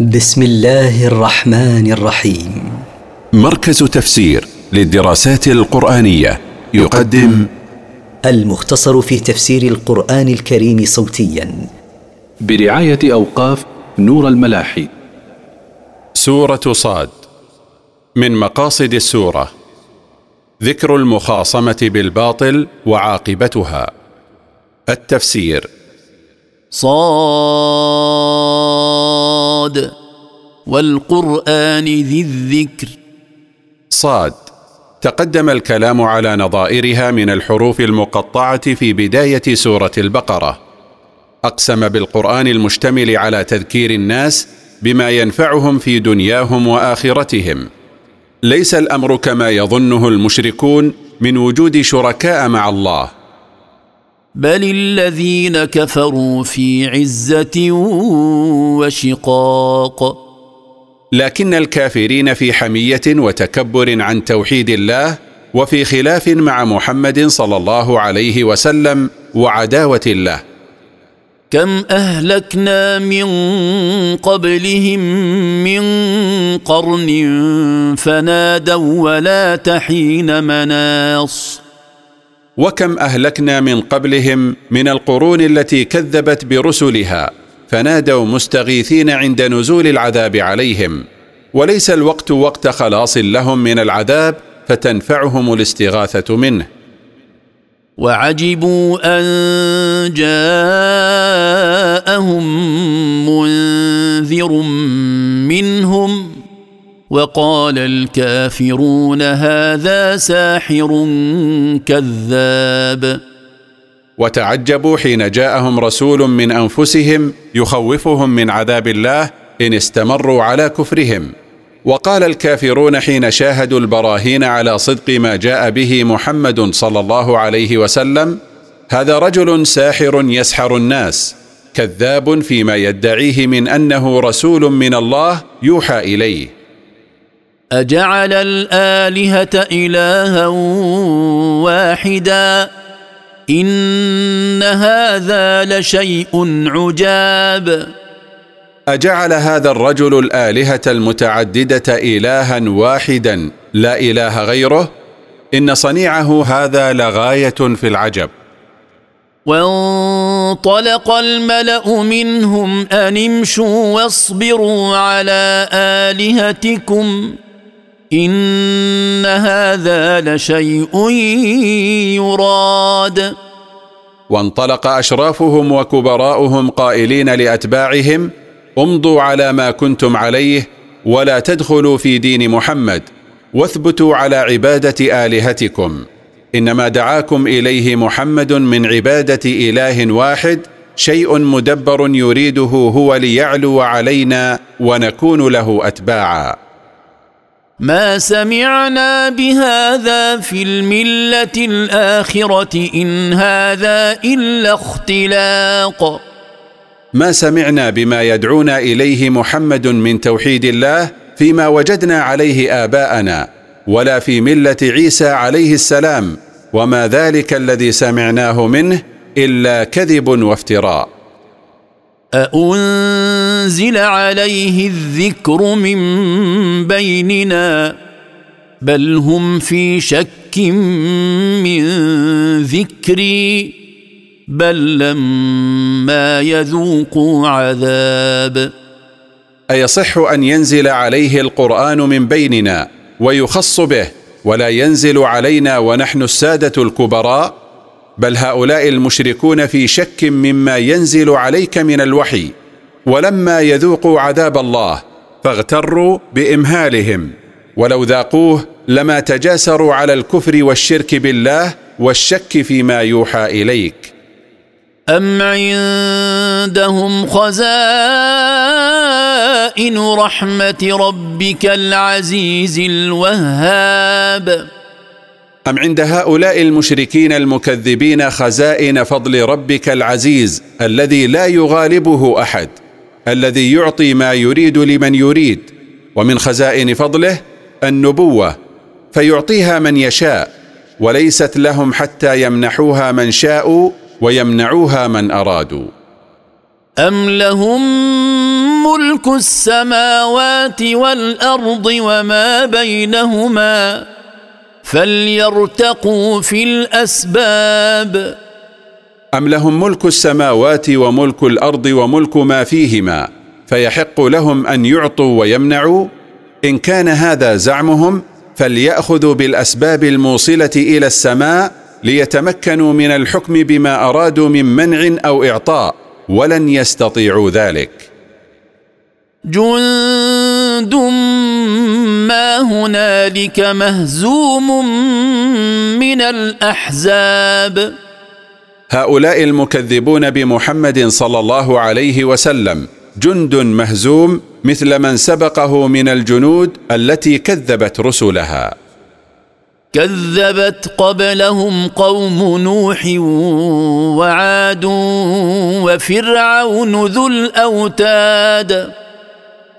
بسم الله الرحمن الرحيم. مركز تفسير للدراسات القرآنية يقدم المختصر في تفسير القرآن الكريم صوتيا. برعاية أوقاف نور الملاحي. سورة صاد. من مقاصد السورة ذكر المخاصمة بالباطل وعاقبتها. التفسير صاد. والقرآن ذي الذكر. صاد. تقدم الكلام على نظائرها من الحروف المقطعة في بداية سورة البقرة. أقسم بالقرآن المشتمل على تذكير الناس بما ينفعهم في دنياهم وآخرتهم. ليس الأمر كما يظنه المشركون من وجود شركاء مع الله. بل الذين كفروا في عزة وشقاق. لكن الكافرين في حمية وتكبر عن توحيد الله وفي خلاف مع محمد صلى الله عليه وسلم وعداوة الله. كم أهلكنا من قبلهم من قرن فنادوا ولا تحين مناص. وكم أهلكنا من قبلهم من القرون التي كذبت برسلها فنادوا مستغيثين عند نزول العذاب عليهم. وليس الوقت وقت خلاص لهم من العذاب فتنفعهم الاستغاثة منه. وعجبوا أن جاءهم منذر منهم وقال الكافرون هذا ساحر كذاب. وتعجبوا حين جاءهم رسول من أنفسهم يخوفهم من عذاب الله إن استمروا على كفرهم. وقال الكافرون حين شاهدوا البراهين على صدق ما جاء به محمد صلى الله عليه وسلم هذا رجل ساحر يسحر الناس كذاب فيما يدعيه من أنه رسول من الله يوحى إليه. أجعل الآلهة إلها واحدا؟ إن هذا لشيء عجاب. أجعل هذا الرجل الآلهة المتعددة إلها واحدا لا إله غيره؟ إن صنيعه هذا لغاية في العجب. وانطلق الملأ منهم أن امشوا واصبروا على آلهتكم. إن هذا لشيء يراد. وانطلق أشرافهم وكبراؤهم قائلين لأتباعهم امضوا على ما كنتم عليه ولا تدخلوا في دين محمد واثبتوا على عبادة آلهتكم. إنما دعاكم إليه محمد من عبادة إله واحد شيء مدبر يريده هو ليعلو علينا ونكون له أتباعا. ما سمعنا بهذا في الملة الآخرة إن هذا إلا اختلاق. ما سمعنا بما يدعونا إليه محمد من توحيد الله فيما وجدنا عليه آباءنا ولا في ملة عيسى عليه السلام. وما ذلك الذي سمعناه منه إلا كذب وافتراء. أأنزل عليه الذكر من بيننا بل هم في شك من ذكري بل لما يذوقوا عذاب. أيصح أن ينزل عليه القرآن من بيننا ويخص به ولا ينزل علينا ونحن السادة الكبراء بل هؤلاء المشركون في شك مما ينزل عليك من الوحي. ولما يذوقوا عذاب الله فاغتروا بإمهالهم. ولو ذاقوه لما تجاسروا على الكفر والشرك بالله والشك فيما يوحى إليك. أم عندهم خزائن رحمة ربك العزيز الوهاب. أم عند هؤلاء المشركين المكذبين خزائن فضل ربك العزيز الذي لا يغالبه أحد. الذي يعطي ما يريد لمن يريد ومن خزائن فضله النبوة فيعطيها من يشاء وليست لهم حتى يمنحوها من شاءوا ويمنعوها من أرادوا. أم لهم ملك السماوات والأرض وما بينهما فليرتقوا في الأسباب أم لهم ملك السماوات وملك الأرض وملك ما فيهما فيحق لهم أن يعطوا ويمنعوا؟ إن كان هذا زعمهم فليأخذوا بالأسباب الموصلة إلى السماء ليتمكنوا من الحكم بما أرادوا من منع أو إعطاء ولن يستطيعوا ذلك. جند ما هنالك مهزوم من الأحزاب هؤلاء المكذبون بمحمد صلى الله عليه وسلم جند مهزوم مثل من سبقه من الجنود التي كذبت رسلها. كذبت قبلهم قوم نوح وعاد وفرعون ذو الأوتاد.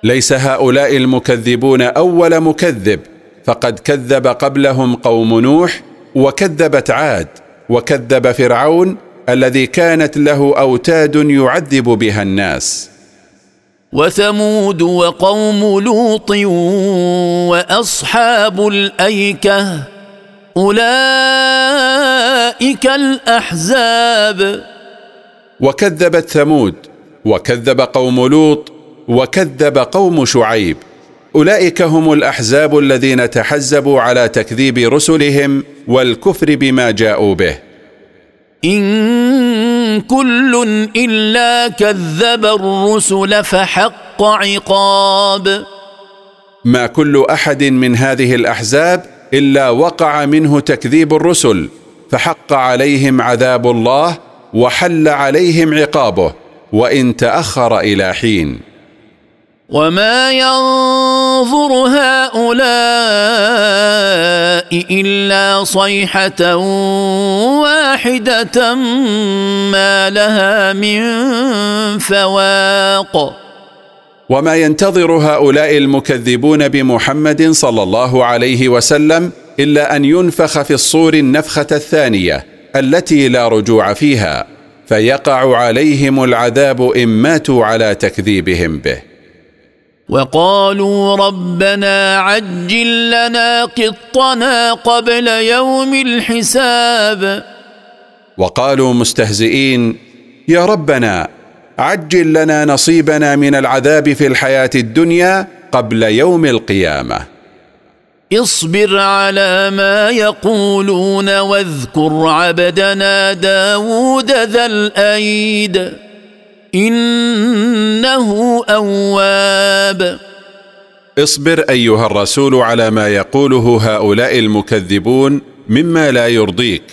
ليس هؤلاء المكذبون أول مكذب فقد كذب قبلهم قوم نوح وكذبت عاد. وكذب فرعون الذي كانت له أوتاد يعذب بها الناس. وثمود وقوم لوط وأصحاب الأيكة أولئك الأحزاب. وكذبت ثمود وكذب قوم لوط وكذب قوم شعيب. أولئك هم الأحزاب الذين تحزبوا على تكذيب رسلهم والكفر بما جاءوا به. إن كل إلا كذب الرسل فحق عقاب. ما كل أحد من هذه الأحزاب إلا وقع منه تكذيب الرسل فحق عليهم عذاب الله وحل عليهم عقابه وإن تأخر إلى حين. وما ينظر هؤلاء الا صيحه واحدة ما لها من فواق وما ينتظر هؤلاء المكذبون بمحمد صلى الله عليه وسلم الا ان ينفخ في الصور النفخه الثانية التي لا رجوع فيها فيقع عليهم العذاب ان ماتوا على تكذيبهم به. وقالوا ربنا عجل لنا قطنا قبل يوم الحساب. وقالوا مستهزئين يا ربنا عجل لنا نصيبنا من العذاب في الحياة الدنيا قبل يوم القيامة. اصبر على ما يقولون واذكر عبدنا داود ذا الأيد. إنه أواب. اصبر أيها الرسول على ما يقوله هؤلاء المكذبون مما لا يرضيك.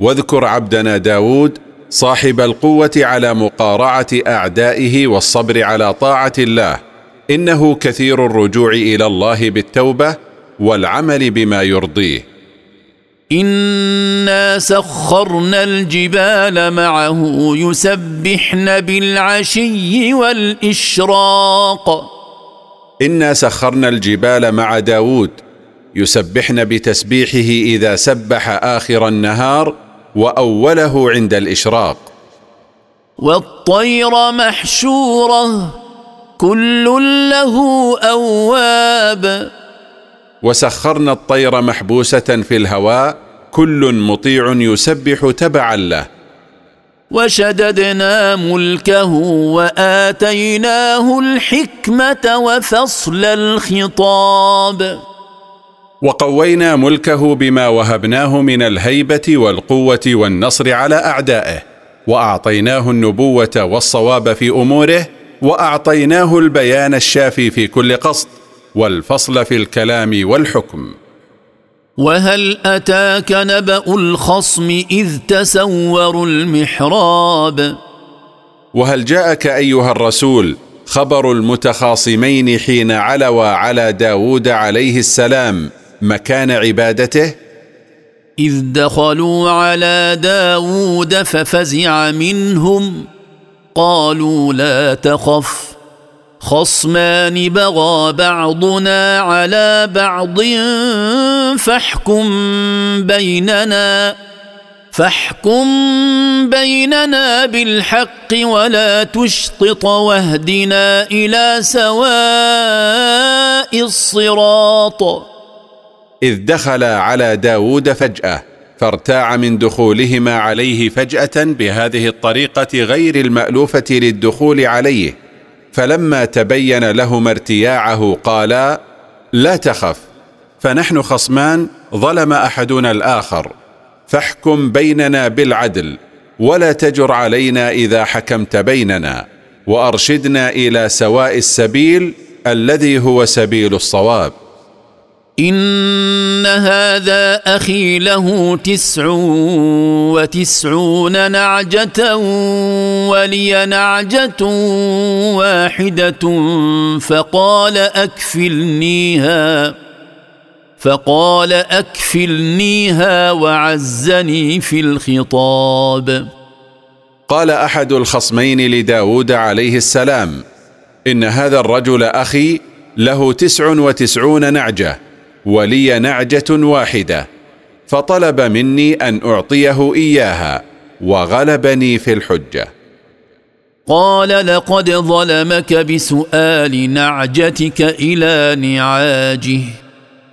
واذكر عبدنا داود صاحب القوة على مقارعة أعدائه والصبر على طاعة الله. إنه كثير الرجوع إلى الله بالتوبة والعمل بما يرضيه. انا سخرنا الجبال معه يسبحن بالعشي والاشراق. انا سخرنا الجبال مع داود يسبحن بتسبيحه اذا سبح اخر النهار واوله عند الاشراق. والطير محشوره كل له اواب. وسخرنا الطير محبوسة في الهواء كل مطيع يسبح تبعا له. وشددنا ملكه وآتيناه الحكمة وفصل الخطاب. وقوينا ملكه بما وهبناه من الهيبة والقوة والنصر على أعدائه وأعطيناه النبوة والصواب في أموره وأعطيناه البيان الشافي في كل قصد. والفصل في الكلام والحكم. وهل أتاك نبأ الخصم إذ تسوروا المحراب؟ وهل جاءك أيها الرسول خبر المتخاصمين حين علوا على داود عليه السلام مكان عبادته؟ إذ دخلوا على داود ففزع منهم قالوا لا تخف. خصمان بغى بعضنا على بعض فاحكم بيننا فاحكم بيننا بالحق ولا تشطط واهدنا إلى سواء الصراط. إذ دخل على داود فجأة فارتاع من دخولهما عليه فجأة بهذه الطريقة غير المألوفة للدخول عليه فلما تبين لهما ارتياعه قالا لا تخف فنحن خصمان ظلم أحدنا الآخر فاحكم بيننا بالعدل ولا تجر علينا إذا حكمت بيننا وأرشدنا إلى سواء السبيل الذي هو سبيل الصواب. إن هذا أخي له تسع وتسعون نعجة ولي نعجة واحدة فقال أكفلنيها فقال أكفلنيها وعزني في الخطاب. قال أحد الخصمين لداود عليه السلام إن هذا الرجل أخي له تسع وتسعون نعجة. ولي نعجة واحدة. فطلب مني أن أعطيه إياها وغلبني في الحجة. قال لقد ظلمك بسؤال نعجتك إلى نعاجه.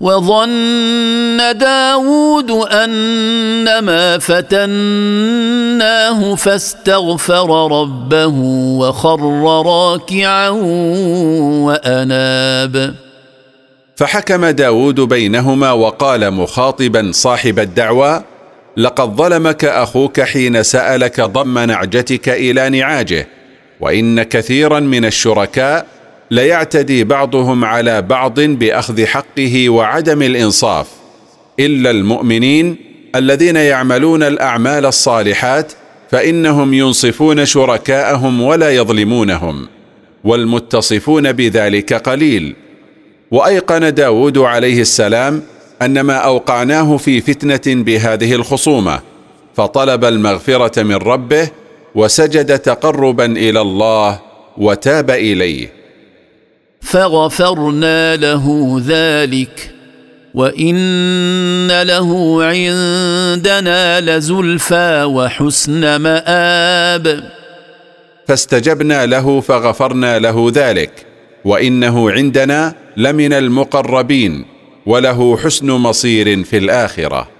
وظن داود أنما فتناه فاستغفر ربه وخر راكعا وأناب. فحكم داود بينهما وقال مخاطبا صاحب الدعوى لقد ظلمك أخوك حين سألك ضم نعجتك إلى نعاجه وإن كثيرا من الشركاء ليعتدي بعضهم على بعض بأخذ حقه وعدم الإنصاف إلا المؤمنين الذين يعملون الأعمال الصالحات فإنهم ينصفون شركاءهم ولا يظلمونهم والمتصفون بذلك قليل. وأيقن داود عليه السلام أن ما أوقعناه في فتنة بهذه الخصومة فطلب المغفرة من ربه وسجد تقربا إلى الله وتاب إليه. فغفرنا له ذلك وإن له عندنا لزلفى وحسن مآب. فاستجبنا له فغفرنا له ذلك وإنه عندنا لمن المقربين وله حسن مصير في الآخرة.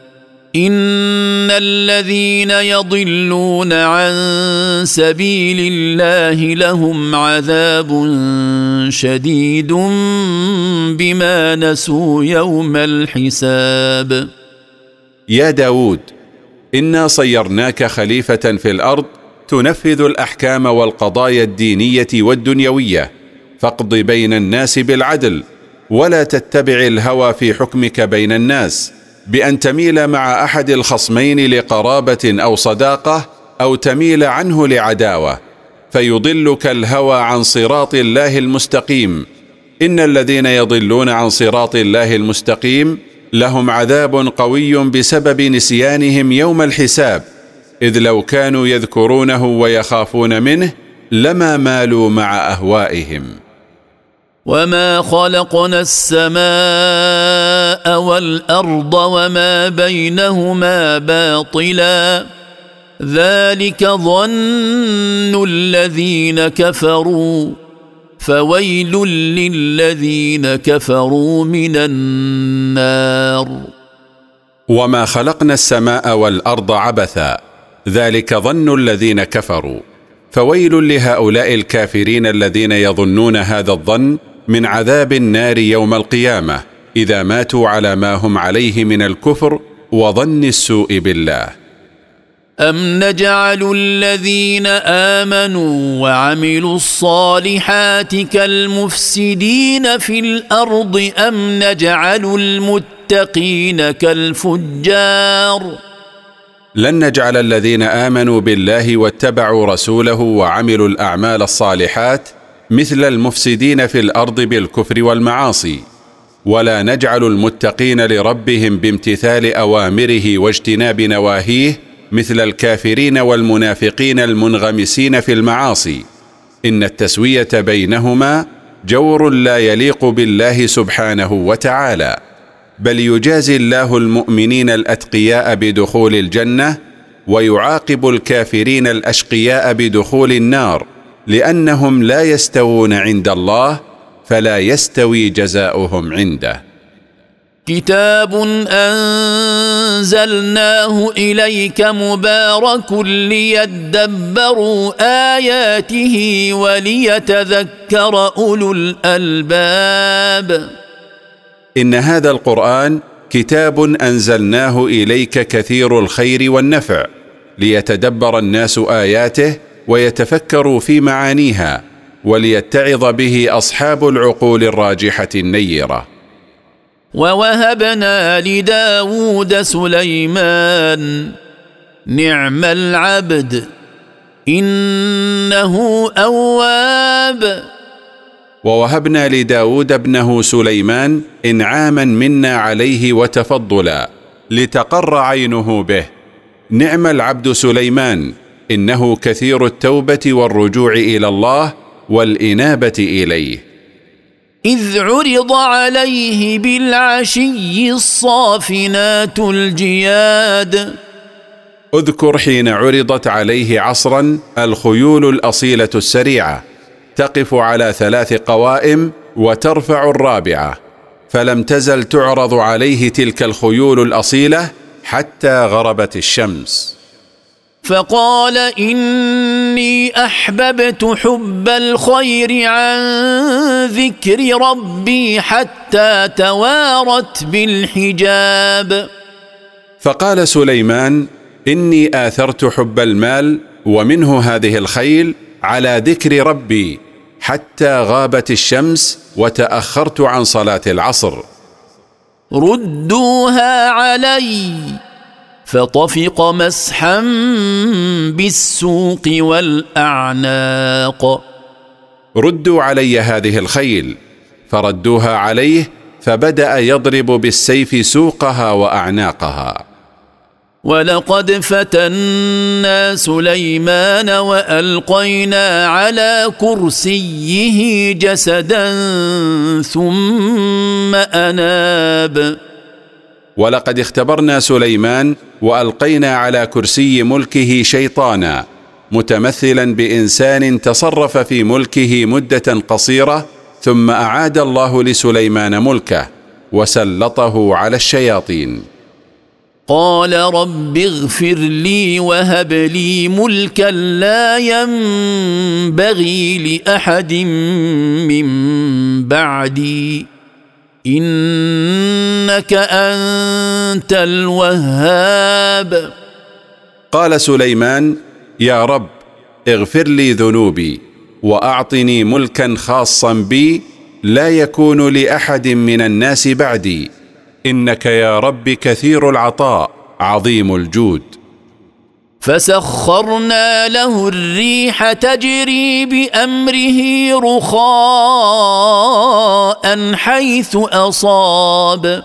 إن الذين يضلون عن سبيل الله لهم عذاب شديد بما نسوا يوم الحساب. يا داود إنا صيرناك خليفة في الأرض تنفذ الأحكام والقضايا الدينية والدنيوية. فاقض بين الناس بالعدل ولا تتبع الهوى في حكمك بين الناس. بأن تميل مع أحد الخصمين لقرابة أو صداقة أو تميل عنه لعداوة فيضلك الهوى عن صراط الله المستقيم. إن الذين يضلون عن صراط الله المستقيم لهم عذاب قوي بسبب نسيانهم يوم الحساب إذ لو كانوا يذكرونه ويخافون منه لما مالوا مع أهوائهم. وما خلقنا السماء والارض وما بينهما باطلا ذلك ظن الذين كفروا فويل للذين كفروا من النار وما خلقنا السماء والارض عبثا ذلك ظن الذين كفروا فويل لهؤلاء الكافرين الذين يظنون هذا الظن من عذاب النار يوم القيامة إذا ماتوا على ما هم عليه من الكفر وظن السوء بالله. أم نجعل الذين آمنوا وعملوا الصالحات كالمفسدين في الأرض أم نجعل المتقين كالفجار. لن نجعل الذين آمنوا بالله واتبعوا رسوله وعملوا الأعمال الصالحات مثل المفسدين في الأرض بالكفر والمعاصي ولا نجعل المتقين لربهم بامتثال أوامره واجتناب نواهيه مثل الكافرين والمنافقين المنغمسين في المعاصي. إن التسوية بينهما جور لا يليق بالله سبحانه وتعالى بل يجازي الله المؤمنين الأتقياء بدخول الجنة ويعاقب الكافرين الأشقياء بدخول النار. لأنهم لا يستوون عند الله فلا يستوي جزاؤهم عنده. كتاب أنزلناه إليك مبارك ليدبروا آياته وليتذكر أولو الألباب. إن هذا القرآن كتاب أنزلناه إليك كثير الخير والنفع ليتدبر الناس آياته ويتفكروا في معانيها وليتعظ به أصحاب العقول الراجحة النيرة. ووهبنا لداود سليمان نعم العبد إنه أواب. ووهبنا لداود ابنه سليمان إنعاما منا عليه وتفضلا لتقر عينه به. نعم العبد سليمان. إنه كثير التوبة والرجوع إلى الله والإنابة إليه. إذ عرض عليه بالعشي الصافنات الجياد. اذكر حين عرضت عليه عصرا الخيول الأصيلة السريعة تقف على ثلاث قوائم وترفع الرابعة فلم تزل تعرض عليه تلك الخيول الأصيلة حتى غربت الشمس. فقال إني أحببت حب الخير عن ذكر ربي حتى توارت بالحجاب. فقال سليمان إني آثرت حب المال ومنه هذه الخيل على ذكر ربي حتى غابت الشمس وتأخرت عن صلاة العصر. ردوها عليّ. فطفق مسحا بالسوق والأعناق. ردوا علي هذه الخيل فردوها عليه فبدأ يضرب بالسيف سوقها وأعناقها. ولقد فتنا سليمان وألقينا على كرسيه جسدا ثم أناب. ولقد اختبرنا سليمان وألقينا على كرسي ملكه شيطانا متمثلا بإنسان تصرف في ملكه مدة قصيرة ثم أعاد الله لسليمان ملكه وسلطه على الشياطين. قال رب اغفر لي وهب لي ملكا لا ينبغي لأحد من بعدي. إنك أنت الوهاب. قال سليمان يا رب اغفر لي ذنوبي وأعطني ملكا خاصا بي لا يكون لأحد من الناس بعدي. إنك يا رب كثير العطاء عظيم الجود. فسخرنا له الريح تجري بأمره رخاء حيث أصاب.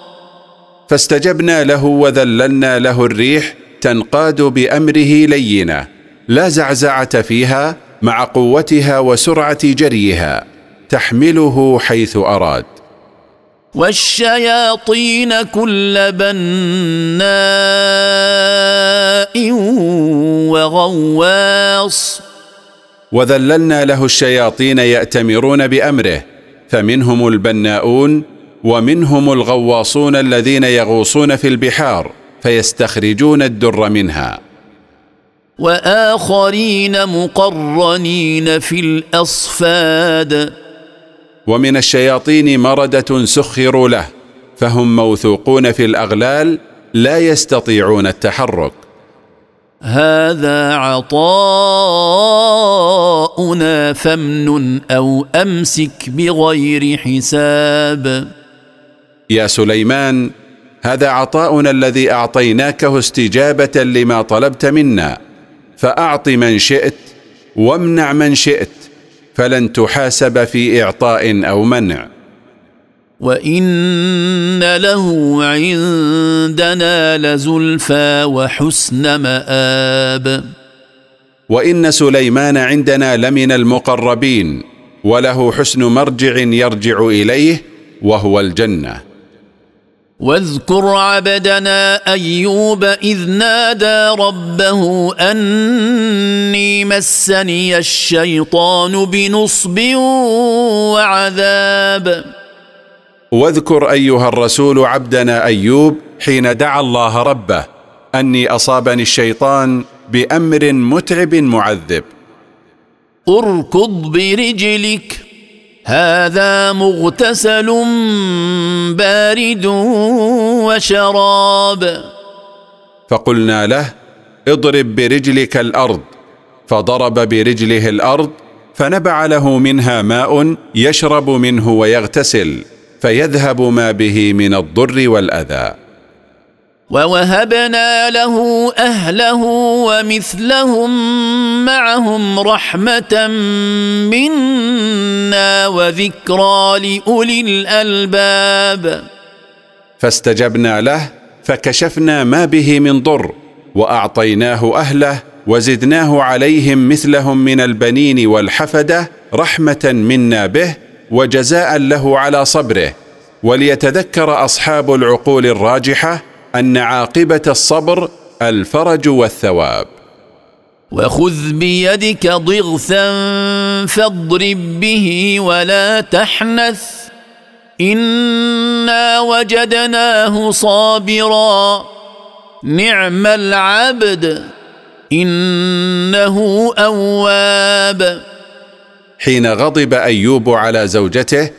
فاستجبنا له وذللنا له الريح تنقاد بأمره لينة لا زعزعة فيها مع قوتها وسرعة جريها تحمله حيث أراد. والشياطين كل بناء وغواص. وذللنا له الشياطين يأتمرون بأمره فمنهم البناؤون ومنهم الغواصون الذين يغوصون في البحار فيستخرجون الدر منها. وآخرين مقرنين في الأصفاد. ومن الشياطين مردة سخروا له فهم موثوقون في الأغلال لا يستطيعون التحرك. هذا عطاؤنا فامنن أو أمسك بغير حساب. يا سليمان هذا عطاؤنا الذي أعطيناكه استجابة لما طلبت منا فأعط من شئت وامنع من شئت. فلن تحاسب في إعطاء أو منع. وإن له عندنا لزلفى وحسن مآب. وإن سليمان عندنا لمن المقربين وله حسن مرجع يرجع إليه وهو الجنة. واذكر عبدنا أيوب إذ نادى ربه أني مسني الشيطان بنصب وعذاب. واذكر أيها الرسول عبدنا أيوب حين دعا الله ربه أني أصابني الشيطان بأمر متعب معذب. اركض برجلك هذا مغتسل بارد وشراب. فقلنا له اضرب برجلك الأرض. فضرب برجله الأرض فنبع له منها ماء يشرب منه ويغتسل فيذهب ما به من الضر والأذى. ووهبنا له اهله ومثلهم معهم رحمه منا وذكرى لاولي الالباب فاستجبنا له فكشفنا ما به من ضر وأعطيناه أهله وزدناه عليهم مثلهم من البنين والحفدة رحمة منا به وجزاء له على صبره وليتذكر أصحاب العقول الراجحة أن عاقبة الصبر الفرج والثواب. وخذ بيدك ضغثا فاضرب به ولا تحنث. إنا وجدناه صابرا. نعم العبد إنه أواب. حين غضب أيوب على زوجته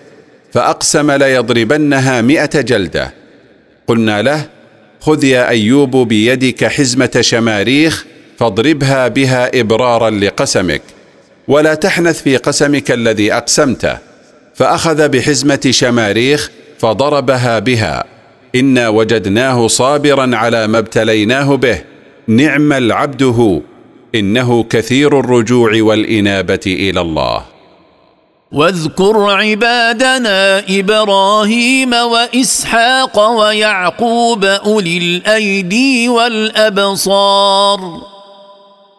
فأقسم ليضربنها مئة جلدة. قلنا له خذ يا أيوب بيدك حزمة شماريخ فاضربها بها إبرارا لقسمك ولا تحنث في قسمك الذي اقسمته فأخذ بحزمة شماريخ فضربها بها. إنا وجدناه صابرا على ما ابتليناه به. نعم العبد هو. إنه كثير الرجوع والإنابة إلى الله. واذكر عبادنا إبراهيم وإسحاق ويعقوب أولي الأيدي والأبصار.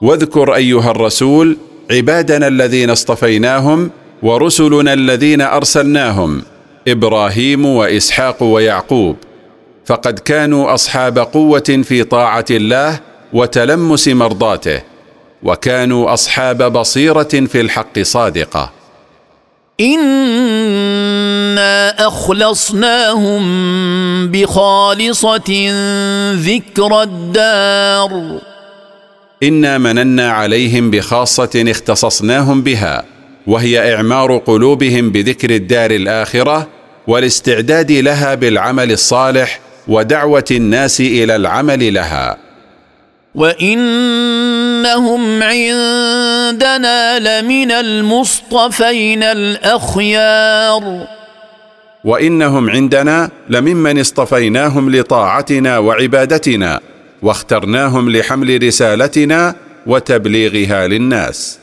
واذكر أيها الرسول عبادنا الذين اصطفيناهم ورسلنا الذين أرسلناهم إبراهيم وإسحاق ويعقوب. فقد كانوا أصحاب قوة في طاعة الله وتلمس مرضاته وكانوا أصحاب بصيرة في الحق صادقة. انا اخلصناهم بخالصه ذكر الدار. انا مننا عليهم بخاصه اختصصناهم بها وهي إعمار قلوبهم بذكر الدار الآخرة والاستعداد لها بالعمل الصالح ودعوة الناس إلى العمل لها. وانهم عندنا لمن المصطفين الاخيار وانهم عندنا لممن اصطفيناهم لطاعتنا وعبادتنا واخترناهم لحمل رسالتنا وتبليغها للناس.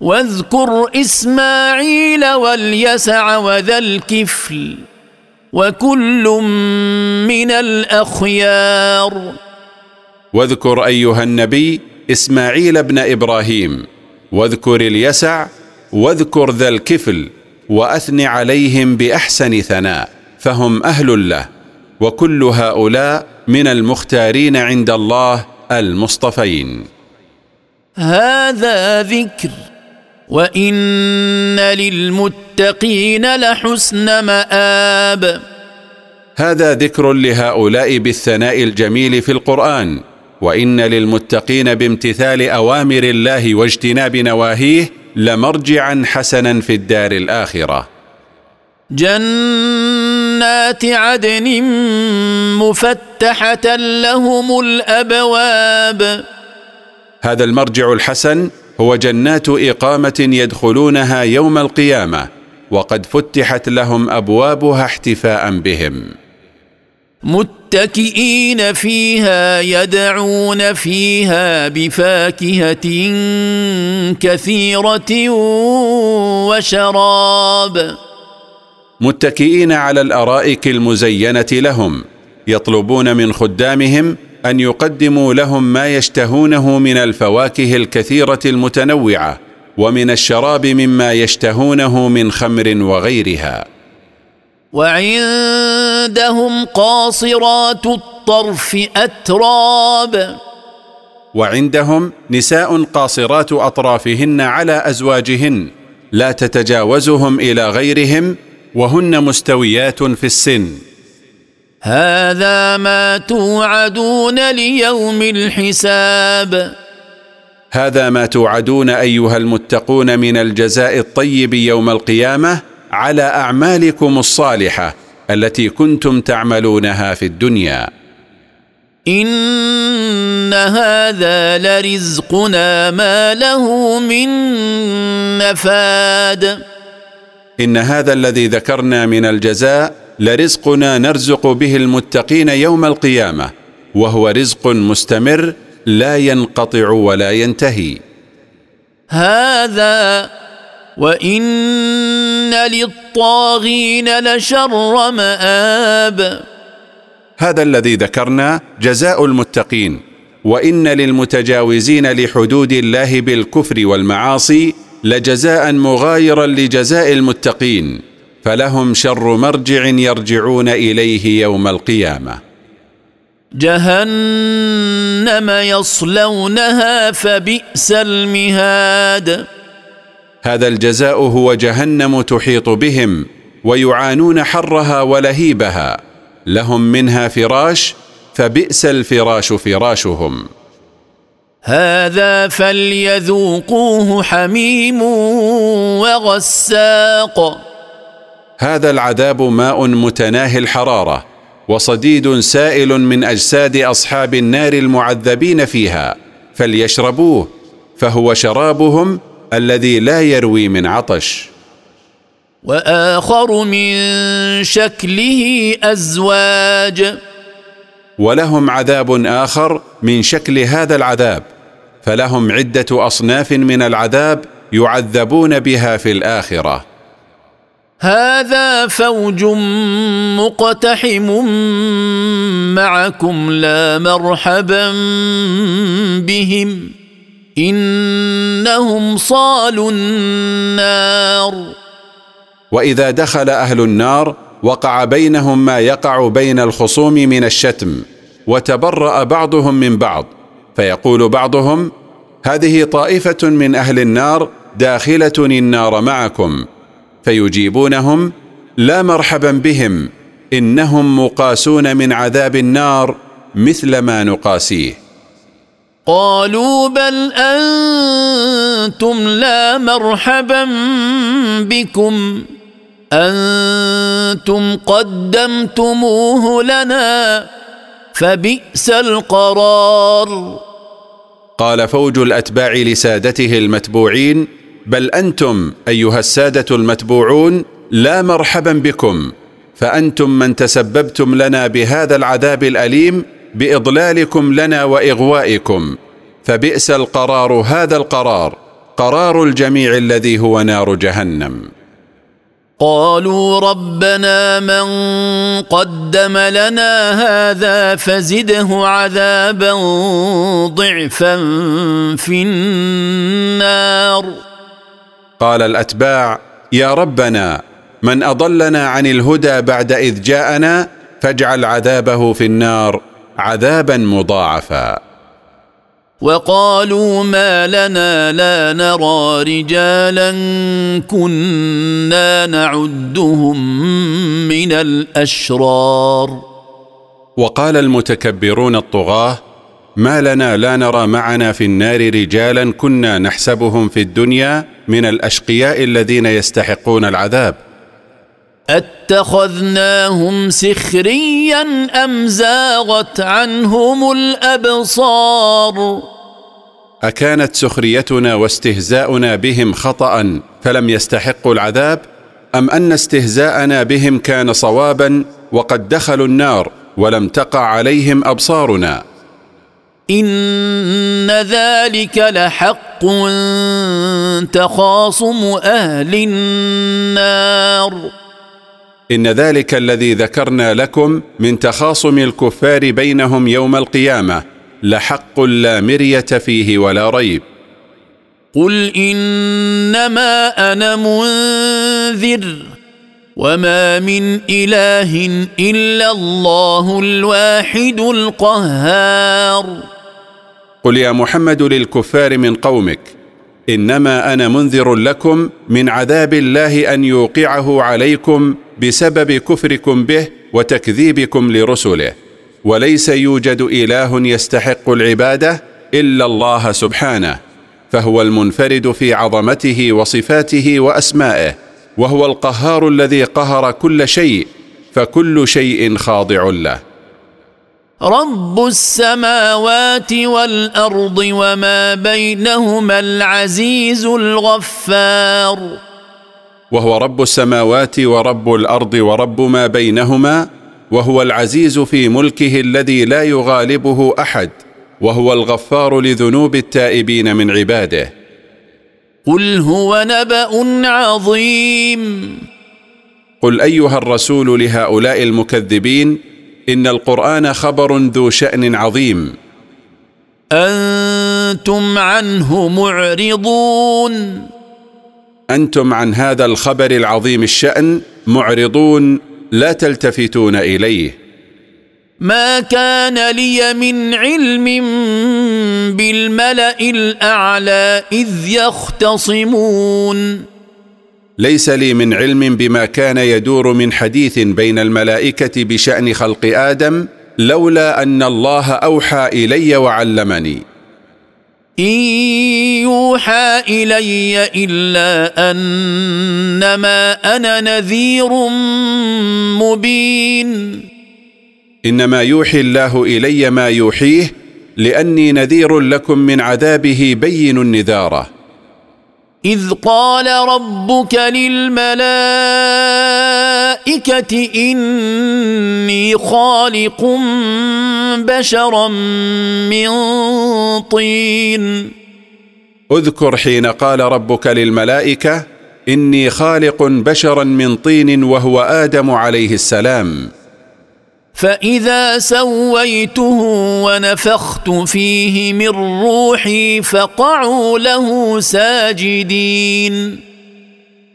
واذكر اسماعيل واليسع وذا الكفل وكل من الاخيار واذكر أيها النبي إسماعيل بن إبراهيم واذكر اليسع واذكر ذا الكفل واثن عليهم بأحسن ثناء فهم أهل له وكل هؤلاء من المختارين عند الله المصطفين. هذا ذكر وإن للمتقين لحسن مآب. هذا ذكر لهؤلاء بالثناء الجميل في القرآن وإن للمتقين بامتثال أوامر الله واجتناب نواهيه لمرجعا حسنا في الدار الآخرة. جنات عدن مفتحة لهم الأبواب. هذا المرجع الحسن هو جنات إقامة يدخلونها يوم القيامة وقد فتحت لهم أبوابها احتفاء بهم. متكئين فيها يدعون فيها بفاكهة كثيرة وشراب. متكئين على الأرائك المزينة لهم يطلبون من خدامهم أن يقدموا لهم ما يشتهونه من الفواكه الكثيرة المتنوعة ومن الشراب مما يشتهونه من خمر وغيرها. وعندهم قاصرات الطرف أتراب. وعندهم نساء قاصرات أطرافهن على أزواجهن لا تتجاوزهم إلى غيرهم وهن مستويات في السن. هذا ما توعدون ليوم الحساب. هذا ما توعدون أيها المتقون من الجزاء الطيب يوم القيامة على أعمالكم الصالحة التي كنتم تعملونها في الدنيا. إن هذا لرزقنا ما له من نفاد. إن هذا الذي ذكرنا من الجزاء لرزقنا نرزق به المتقين يوم القيامة وهو رزق مستمر لا ينقطع ولا ينتهي. هذا وان للطاغين لشر مآب. هذا الذي ذكرنا جزاء المتقين وإن للمتجاوزين لحدود الله بالكفر والمعاصي لجزاء مغايرا لجزاء المتقين فلهم شر مرجع يرجعون إليه يوم القيامة. جهنم يصلونها فبئس المهاد. هذا الجزاء هو جهنم تحيط بهم ويعانون حرها ولهيبها. لهم منها فراش فبئس الفراش فراشهم. هذا فليذوقوه حميم وغساق. هذا العذاب ماء متناهي الحرارة وصديد سائل من أجساد أصحاب النار المعذبين فيها. فليشربوه فهو شرابهم الذي لا يروي من عطش. وآخر من شكله أزواج. ولهم عذاب آخر من شكل هذا العذاب. فلهم عدة أصناف من العذاب يعذبون بها في الآخرة. هذا فوج مقتحم معكم لا مرحبا بهم. إنهم صالوا النار. وإذا دخل أهل النار وقع بينهم ما يقع بين الخصوم من الشتم وتبرأ بعضهم من بعض فيقول بعضهم هذه طائفة من أهل النار داخلة النار معكم. فيجيبونهم لا مرحبا بهم إنهم مقاسون من عذاب النار مثل ما نقاسيه. قالوا بل أنتم لا مرحبا بكم. أنتم قدمتموه لنا فبئس القرار. قال فوج الأتباع لسادته المتبوعين بل أنتم أيها السادة المتبوعون لا مرحبا بكم فأنتم من تسببتم لنا بهذا العذاب الأليم بإضلالكم لنا وإغوائكم فبئس القرار هذا القرار قرار الجميع الذي هو نار جهنم. قالوا ربنا من قدم لنا هذا فزده عذابا ضعفا في النار. قال الأتباع يا ربنا من أضلنا عن الهدى بعد إذ جاءنا فاجعل عذابه في النار عذابا مضاعفا. وقالوا ما لنا لا نرى رجالا كنا نعدهم من الأشرار. وقال المتكبرون الطغاة ما لنا لا نرى معنا في النار رجالا كنا نحسبهم في الدنيا من الأشقياء الذين يستحقون العذاب. أتخذناهم سخريا أم زاغت عنهم الأبصار؟ أكانت سخريتنا واستهزاؤنا بهم خطا فلم يستحقوا العذاب؟ أم أن استهزاءنا بهم كان صوابا وقد دخلوا النار ولم تقع عليهم أبصارنا؟ إن ذلك لحق تخاصم أهل النار. إن ذلك الذي ذكرنا لكم من تخاصم الكفار بينهم يوم القيامة لحق لا مرية فيه ولا ريب. قل إنما أنا منذر وما من إله إلا الله الواحد القهار. قل يا محمد للكفار من قومك إنما أنا منذر لكم من عذاب الله أن يوقعه عليكم بسبب كفركم به وتكذيبكم لرسله. وليس يوجد إله يستحق العبادة إلا الله سبحانه فهو المنفرد في عظمته وصفاته وأسمائه وهو القهار الذي قهر كل شيء فكل شيء خاضع له. رب السماوات والارض وما بينهما العزيز الغفار. وهو رب السماوات ورب الأرض ورب ما بينهما وهو العزيز في ملكه الذي لا يغالبه أحد وهو الغفار لذنوب التائبين من عباده. قل هو نبأ عظيم. قل أيها الرسول لهؤلاء المكذبين إن القرآن خبر ذو شأن عظيم. أنتم عنه معرضون. أنتم عن هذا الخبر العظيم الشأن معرضون لا تلتفتون إليه. ما كان لي من علم بالملأ الأعلى إذ يختصمون. ليس لي من علم بما كان يدور من حديث بين الملائكة بشأن خلق آدم لولا أن الله أوحى إلي وعلمني. إن يوحى إلي إلا أنما أنا نذير مبين. إنما يوحي الله إلي ما يوحيه لأني نذير لكم من عذابه بين النذاره إذ قال ربك للملائكة إني خالق بشرا من طين. اذكر حين قال ربك للملائكة إني خالق بشرا من طين وهو آدم عليه السلام. فإذا سويته ونفخت فيه من روحي فقعوا له ساجدين.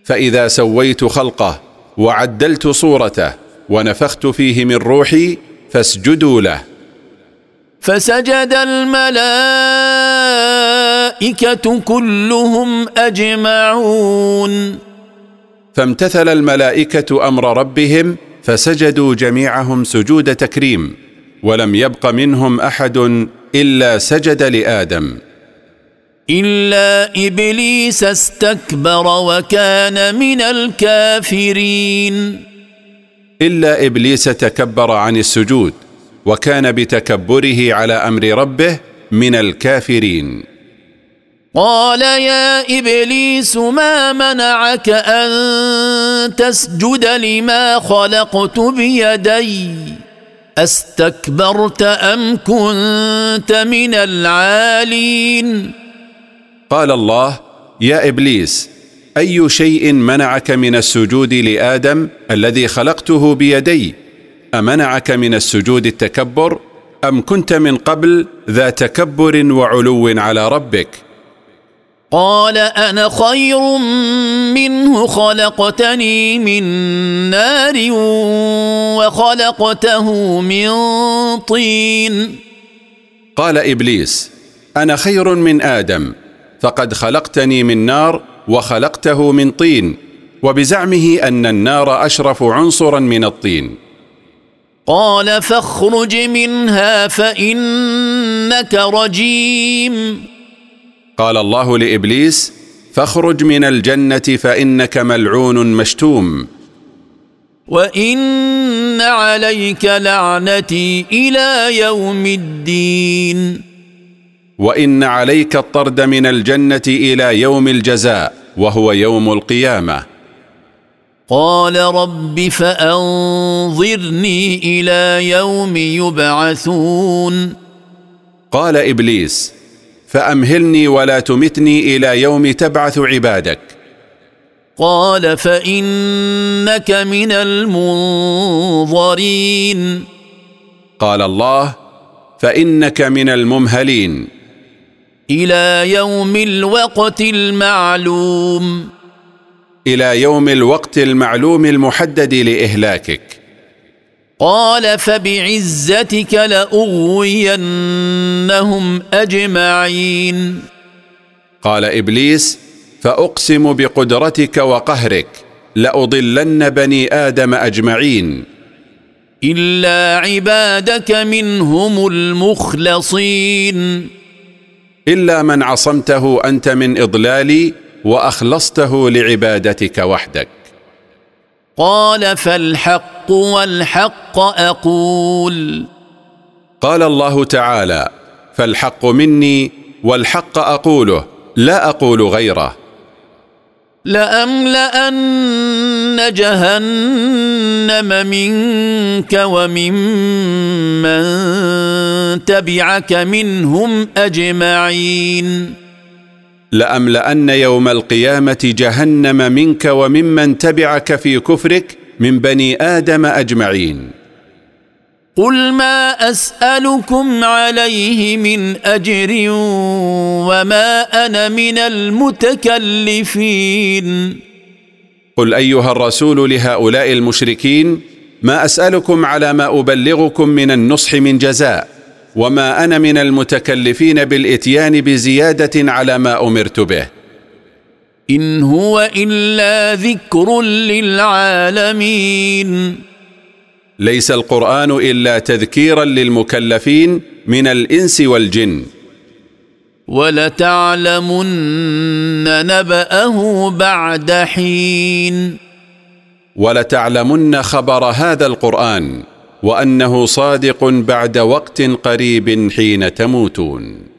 فإذا سويت خلقه وعدلت صورته ونفخت فيه من روحي فاسجدوا له. فسجد الملائكة كلهم أجمعون. فامتثل الملائكة أمر ربهم فسجدوا جميعهم سجود تكريم ولم يبق منهم أحد إلا سجد لآدم. إلا إبليس استكبر وكان من الكافرين. إلا إبليس تكبر عن السجود وكان بتكبره على أمر ربه من الكافرين. قال يا إبليس ما منعك أن تسجد لما خلقت بيدي؟ أستكبرت أم كنت من العالين؟ قال الله يا إبليس أي شيء منعك من السجود لآدم الذي خلقته بيدي؟ أمنعك من السجود التكبر أم كنت من قبل ذا تكبر وعلو على ربك؟ قال أنا خير منه خلقتني من نار وخلقته من طين. قال إبليس أنا خير من آدم فقد خلقتني من نار وخلقته من طين وبزعمه أن النار أشرف عنصرا من الطين. قال فاخرج منها فإنك رجيم. قال الله لإبليس فاخرج من الجنة فإنك ملعون مشتوم. وإن عليك لعنتي إلى يوم الدين. وإن عليك الطرد من الجنة إلى يوم الجزاء وهو يوم القيامة. قال رب فأنظرني إلى يوم يبعثون. قال إبليس فأمهلني ولا تمتني إلى يوم تبعث عبادك. قال فإنك من المنظرين. قال الله فإنك من الممهلين. إلى يوم الوقت المعلوم. إلى يوم الوقت المعلوم المحدد لإهلاكك. قال فبعزتك لأغوينهم أجمعين. قال إبليس فأقسم بقدرتك وقهرك لأضلن بني آدم أجمعين. إلا عبادك منهم المخلصين. إلا من عصمته أنت من إضلالي وأخلصته لعبادتك وحدك. قال فالحق والحق أقول. قال الله تعالى فالحق مني والحق أقوله لا أقول غيره. لأملأن جهنم منك وممن تبعك منهم أجمعين. لأملأن يوم القيامة جهنم منك وممن تبعك في كفرك من بني آدم أجمعين. قل ما أسألكم عليه من أجر وما أنا من المتكلفين. قل أيها الرسول لهؤلاء المشركين ما أسألكم على ما أبلغكم من النصح من جزاء. وما أنا من المتكلفين بالإتيان بزيادة على ما أمرت به. إن هو إلا ذكر للعالمين. ليس القرآن إلا تذكيرا للمكلفين من الإنس والجن. ولتعلمن نبأه بعد حين. ولتعلمن خبر هذا القرآن. وأنه صادق بعد وقت قريب حين تموتون.